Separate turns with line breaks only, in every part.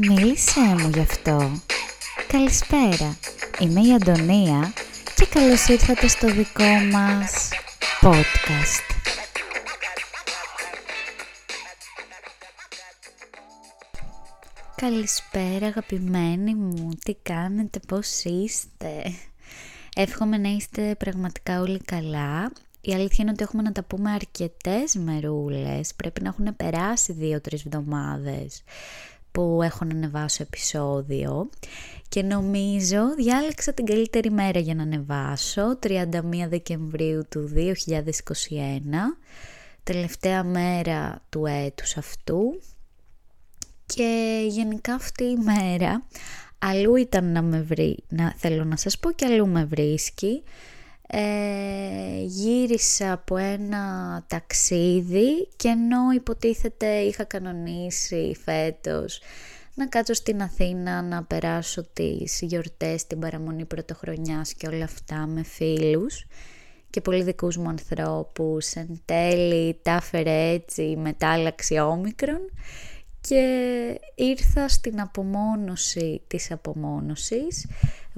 Μίλησέ μου γι' αυτό. Καλησπέρα, είμαι η Αντωνία και καλώς ήρθατε στο δικό μας podcast. Καλησπέρα αγαπημένοι μου, τι κάνετε, πώς είστε; Εύχομαι να είστε πραγματικά όλοι καλά. Η αλήθεια είναι ότι έχουμε να τα πούμε αρκετές μερούλες. Πρέπει να έχουν περάσει δύο-τρεις εβδομάδες που έχω να ανεβάσω επεισόδιο και νομίζω διάλεξα την καλύτερη μέρα για να ανεβάσω, 31 Δεκεμβρίου του 2021, τελευταία μέρα του έτους αυτού και γενικά αυτή η μέρα αλλού ήταν να με βρει, να, θέλω να σας πω και αλλού με βρίσκει. Ε, γύρισα από ένα ταξίδι και ενώ υποτίθεται είχα κανονίσει φέτος να κάτσω στην Αθήνα να περάσω τις γιορτές, την παραμονή πρωτοχρονιάς και όλα αυτά με φίλους και πολύ δικούς μου ανθρώπους εν τέλει τα έφερε έτσι μετάλλαξη όμικρον και ήρθα στην απομόνωση της απομόνωσης.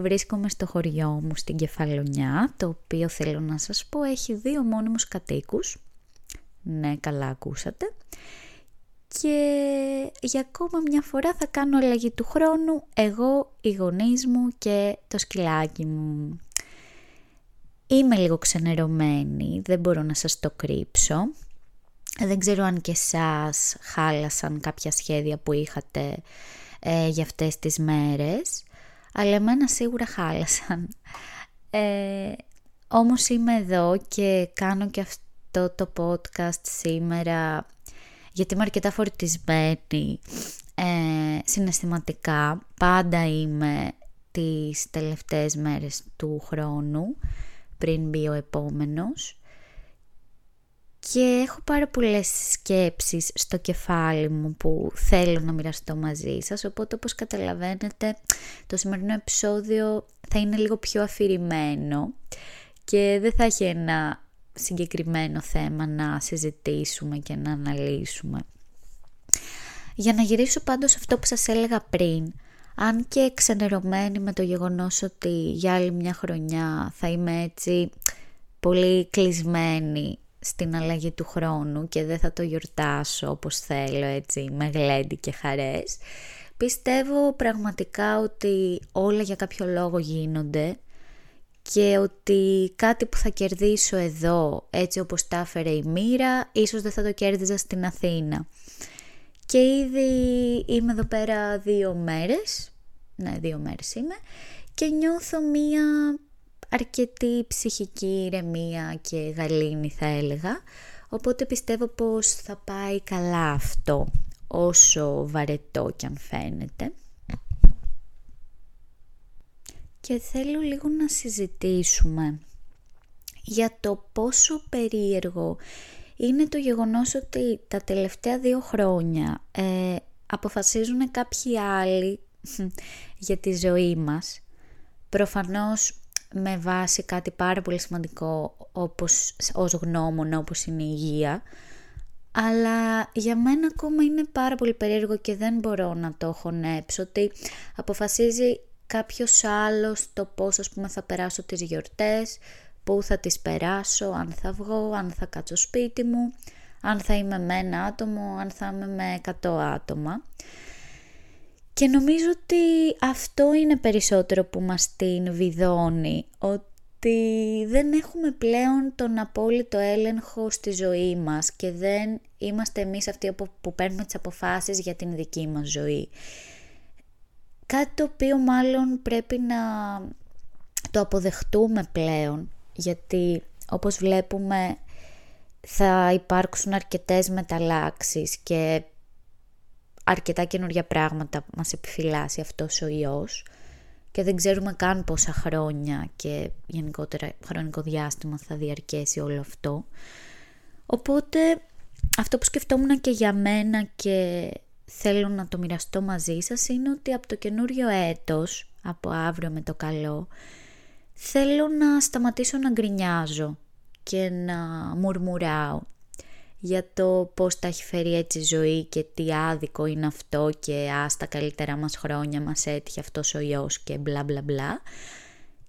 Βρίσκομαι στο χωριό μου στην Κεφαλονιά, το οποίο θέλω να σας πω έχει δύο μόνιμους κατοίκους. Ναι, καλά ακούσατε. Και για ακόμα μια φορά θα κάνω αλλαγή του χρόνου, εγώ, οι γονείς μου και το σκυλάκι μου. Είμαι λίγο ξενερωμένη, δεν μπορώ να σας το κρύψω. Δεν ξέρω αν και εσάς χάλασαν κάποια σχέδια που είχατε ε, για αυτές τις μέρες, αλλά εμένα σίγουρα χάλασαν. Ε, όμως είμαι εδώ και κάνω και αυτό το podcast σήμερα γιατί είμαι αρκετά φορτισμένη ε, συναισθηματικά. Πάντα είμαι τις τελευταίες μέρες του χρόνου πριν μπει ο επόμενος και έχω πάρα πολλές σκέψεις στο κεφάλι μου που θέλω να μοιραστώ μαζί σας οπότε όπως καταλαβαίνετε το σημερινό επεισόδιο θα είναι λίγο πιο αφηρημένο και δεν θα έχει ένα συγκεκριμένο θέμα να συζητήσουμε και να αναλύσουμε. Για να γυρίσω πάντως αυτό που σας έλεγα πριν, αν και ξενερωμένη με το γεγονός ότι για άλλη μια χρονιά θα είμαι έτσι πολύ κλεισμένη στην αλλαγή του χρόνου και δεν θα το γιορτάσω όπως θέλω έτσι με γλέντι και χαρές. Πιστεύω πραγματικά ότι όλα για κάποιο λόγο γίνονται και ότι κάτι που θα κερδίσω εδώ έτσι όπως τα έφερε η μοίρα ίσως δεν θα το κέρδιζα στην Αθήνα. Και ήδη είμαι εδώ πέρα δύο μέρες, ναι δύο μέρες είμαι και νιώθω μία αρκετή ψυχική ηρεμία και γαλήνη θα έλεγα, οπότε πιστεύω πως θα πάει καλά αυτό, όσο βαρετό κι αν φαίνεται. Και θέλω λίγο να συζητήσουμε για το πόσο περίεργο είναι το γεγονός ότι τα τελευταία δύο χρόνια ε, αποφασίζουν κάποιοι άλλοι για τη ζωή μας. Προφανώς με βάση κάτι πάρα πολύ σημαντικό όπως, ως γνώμονα όπως είναι η υγεία αλλά για μένα ακόμα είναι πάρα πολύ περίεργο και δεν μπορώ να το χωνέψω ότι αποφασίζει κάποιος άλλος το πώς ας πούμε θα περάσω τις γιορτές, πού θα τις περάσω, αν θα βγω, αν θα κάτσω σπίτι μου, αν θα είμαι με ένα άτομο, αν θα είμαι με 100 άτομα. Και νομίζω ότι αυτό είναι περισσότερο που μας την βιδώνει, ότι δεν έχουμε πλέον τον απόλυτο έλεγχο στη ζωή μας και δεν είμαστε εμείς αυτοί που παίρνουμε τις αποφάσεις για την δική μας ζωή. Κάτι το οποίο μάλλον πρέπει να το αποδεχτούμε πλέον, γιατί όπως βλέπουμε θα υπάρξουν αρκετές μεταλλάξεις και αρκετά καινούργια πράγματα μας επιφυλάσσει αυτός ο ιός και δεν ξέρουμε καν πόσα χρόνια και γενικότερα χρονικό διάστημα θα διαρκέσει όλο αυτό. Οπότε αυτό που σκεφτόμουν και για μένα και θέλω να το μοιραστώ μαζί σας είναι ότι από το καινούριο έτος, από αύριο με το καλό, θέλω να σταματήσω να γκρινιάζω και να μουρμουράω για το πώς τα έχει φέρει έτσι η ζωή και τι άδικο είναι αυτό και ας τα καλύτερα μας χρόνια μας έτυχε αυτός ο ιός και μπλα μπλα μπλα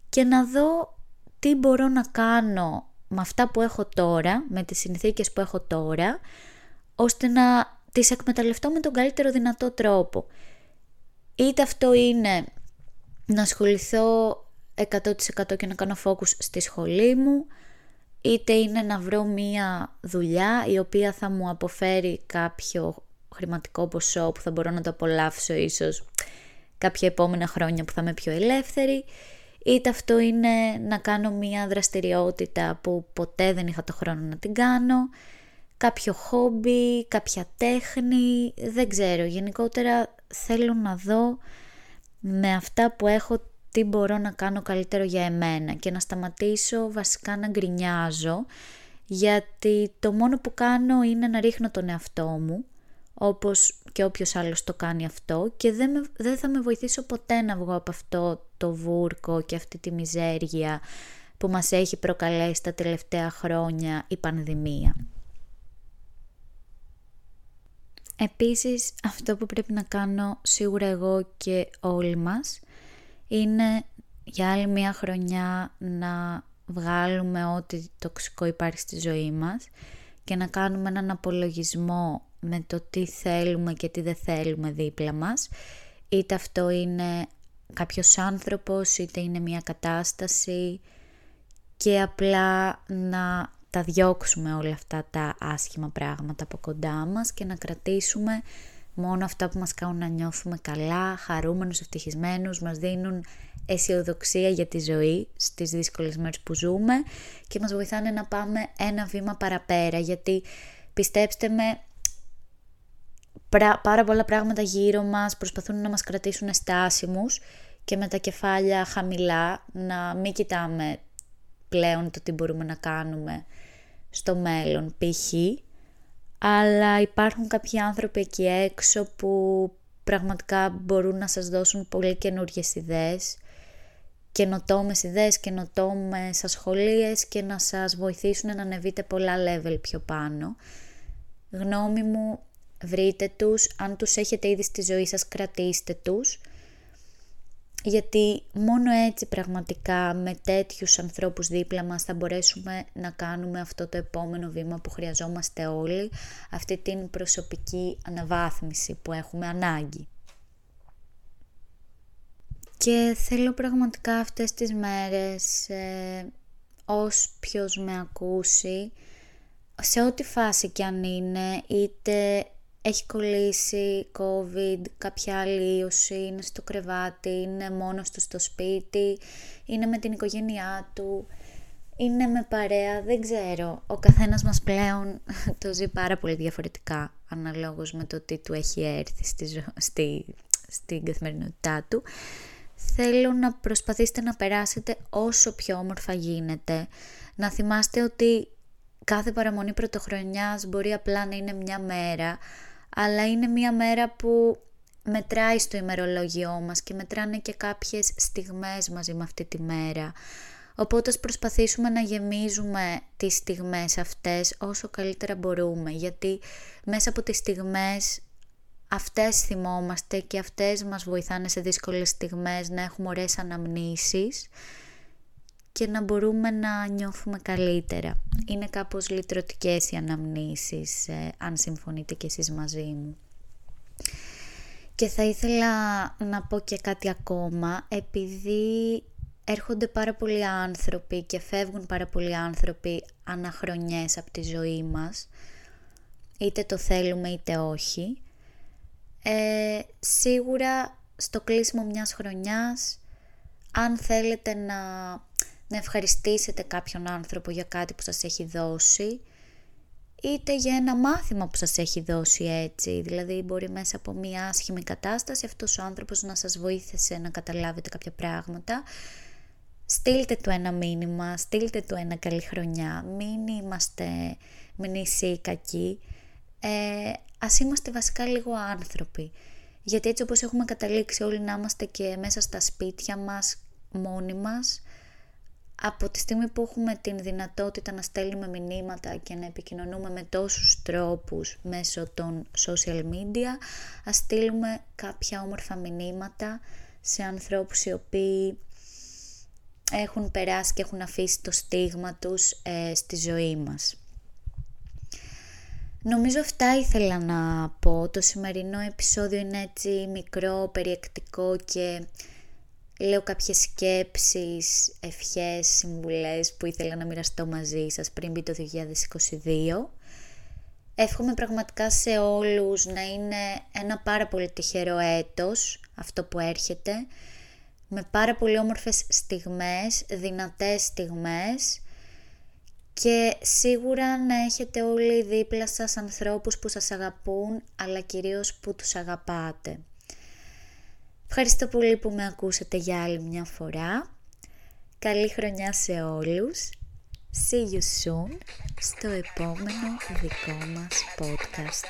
και να δω τι μπορώ να κάνω με αυτά που έχω τώρα, με τις συνθήκες που έχω τώρα, ώστε να τις εκμεταλλευτώ με τον καλύτερο δυνατό τρόπο. Είτε αυτό είναι να ασχοληθώ 100% και να κάνω focus στη σχολή μου, είτε είναι να βρω μία δουλειά η οποία θα μου αποφέρει κάποιο χρηματικό ποσό που θα μπορώ να το απολαύσω ίσως κάποια επόμενα χρόνια που θα είμαι πιο ελεύθερη, είτε αυτό είναι να κάνω μία δραστηριότητα που ποτέ δεν είχα το χρόνο να την κάνω, κάποιο χόμπι, κάποια τέχνη, δεν ξέρω. Γενικότερα θέλω να δω με αυτά που έχω τι μπορώ να κάνω καλύτερο για εμένα και να σταματήσω βασικά να γκρινιάζω γιατί το μόνο που κάνω είναι να ρίχνω τον εαυτό μου όπως και όποιος άλλος το κάνει αυτό και δεν, με, δεν θα με βοηθήσω ποτέ να βγω από αυτό το βούρκο και αυτή τη μιζέργεια που μας έχει προκαλέσει τα τελευταία χρόνια η πανδημία. Επίσης αυτό που πρέπει να κάνω σίγουρα εγώ και όλοι μας είναι για άλλη μια χρονιά να βγάλουμε ό,τι τοξικό υπάρχει στη ζωή μας και να κάνουμε έναν απολογισμό με το τι θέλουμε και τι δεν θέλουμε δίπλα μας. Είτε αυτό είναι κάποιος άνθρωπος, είτε είναι μια κατάσταση και απλά να τα διώξουμε όλα αυτά τα άσχημα πράγματα από κοντά μας και να κρατήσουμε μόνο αυτά που μας κάνουν να νιώθουμε καλά, χαρούμενους, ευτυχισμένους, μας δίνουν αισιοδοξία για τη ζωή στις δύσκολες μέρες που ζούμε και μας βοηθάνε να πάμε ένα βήμα παραπέρα γιατί πιστέψτε με πάρα πολλά πράγματα γύρω μας προσπαθούν να μας κρατήσουν στάσιμους και με τα κεφάλια χαμηλά να μην κοιτάμε πλέον το τι μπορούμε να κάνουμε στο μέλλον π.χ. Αλλά υπάρχουν κάποιοι άνθρωποι εκεί έξω που πραγματικά μπορούν να σας δώσουν πολύ καινούργιες ιδέες, καινοτόμες ιδέες, καινοτόμες ασχολίες και να σας βοηθήσουν να ανεβείτε πολλά level πιο πάνω. Γνώμη μου, βρείτε τους, αν τους έχετε ήδη στη ζωή σας κρατήστε τους γιατί μόνο έτσι πραγματικά με τέτοιους ανθρώπους δίπλα μας θα μπορέσουμε να κάνουμε αυτό το επόμενο βήμα που χρειαζόμαστε όλοι, αυτή την προσωπική αναβάθμιση που έχουμε ανάγκη. Και θέλω πραγματικά αυτές τις μέρες, ε, ως ποιος με ακούσει, σε ό,τι φάση κι αν είναι, είτε έχει κολλήσει COVID, κάποια άλλη ίωση, είναι στο κρεβάτι, είναι μόνος του στο σπίτι, είναι με την οικογένειά του, είναι με παρέα, δεν ξέρω. Ο καθένας μας πλέον το ζει πάρα πολύ διαφορετικά, αναλόγως με το τι του έχει έρθει στη, στη, στην καθημερινότητά του. Θέλω να προσπαθήσετε να περάσετε όσο πιο όμορφα γίνεται, να θυμάστε ότι κάθε παραμονή πρωτοχρονιάς μπορεί απλά να είναι μια μέρα, αλλά είναι μια μέρα που μετράει στο ημερολόγιό μας και μετράνε και κάποιες στιγμές μαζί με αυτή τη μέρα. Οπότε προσπαθήσουμε να γεμίζουμε τις στιγμές αυτές όσο καλύτερα μπορούμε, γιατί μέσα από τις στιγμές αυτές θυμόμαστε και αυτές μας βοηθάνε σε δύσκολες στιγμές να έχουμε ωραίες αναμνήσεις και να μπορούμε να νιώθουμε καλύτερα. Είναι κάπως λυτρωτικές οι αναμνήσεις, ε, αν συμφωνείτε κι εσείς μαζί μου. Και θα ήθελα να πω και κάτι ακόμα, επειδή έρχονται πάρα πολλοί άνθρωποι και φεύγουν πάρα πολλοί άνθρωποι αναχρονιές από τη ζωή μας, είτε το θέλουμε είτε όχι, ε, σίγουρα στο κλείσιμο μιας χρονιάς, αν θέλετε να να ευχαριστήσετε κάποιον άνθρωπο για κάτι που σας έχει δώσει είτε για ένα μάθημα που σας έχει δώσει έτσι. Δηλαδή μπορεί μέσα από μια άσχημη κατάσταση αυτός ο άνθρωπος να σας βοήθησε να καταλάβετε κάποια πράγματα. Στείλτε του ένα μήνυμα, στείλτε του ένα καλή χρονιά, μην είμαστε μνήσιοι ή κακοί. Ε, ας είμαστε βασικά λίγο άνθρωποι. Γιατί έτσι όπως έχουμε καταλήξει όλοι να είμαστε και μέσα στα σπίτια μας, μόνοι μας, από τη στιγμή που έχουμε την δυνατότητα να στέλνουμε μηνύματα και να επικοινωνούμε με τόσους τρόπους μέσω των social media, ας στείλουμε κάποια όμορφα μηνύματα σε ανθρώπους οι οποίοι έχουν περάσει και έχουν αφήσει το στίγμα τους ε, στη ζωή μας. Νομίζω αυτά ήθελα να πω. Το σημερινό επεισόδιο είναι έτσι μικρό, περιεκτικό και λέω κάποιες σκέψεις, ευχές, συμβουλές που ήθελα να μοιραστώ μαζί σας πριν μπει το 2022. Εύχομαι πραγματικά σε όλους να είναι ένα πάρα πολύ τυχερό έτος αυτό που έρχεται με πάρα πολύ όμορφες στιγμές, δυνατές στιγμές και σίγουρα να έχετε όλοι δίπλα σας ανθρώπους που σας αγαπούν αλλά κυρίως που τους αγαπάτε. Ευχαριστώ πολύ που με ακούσατε για άλλη μια φορά. Καλή χρονιά σε όλους. See you soon στο επόμενο δικό μας podcast.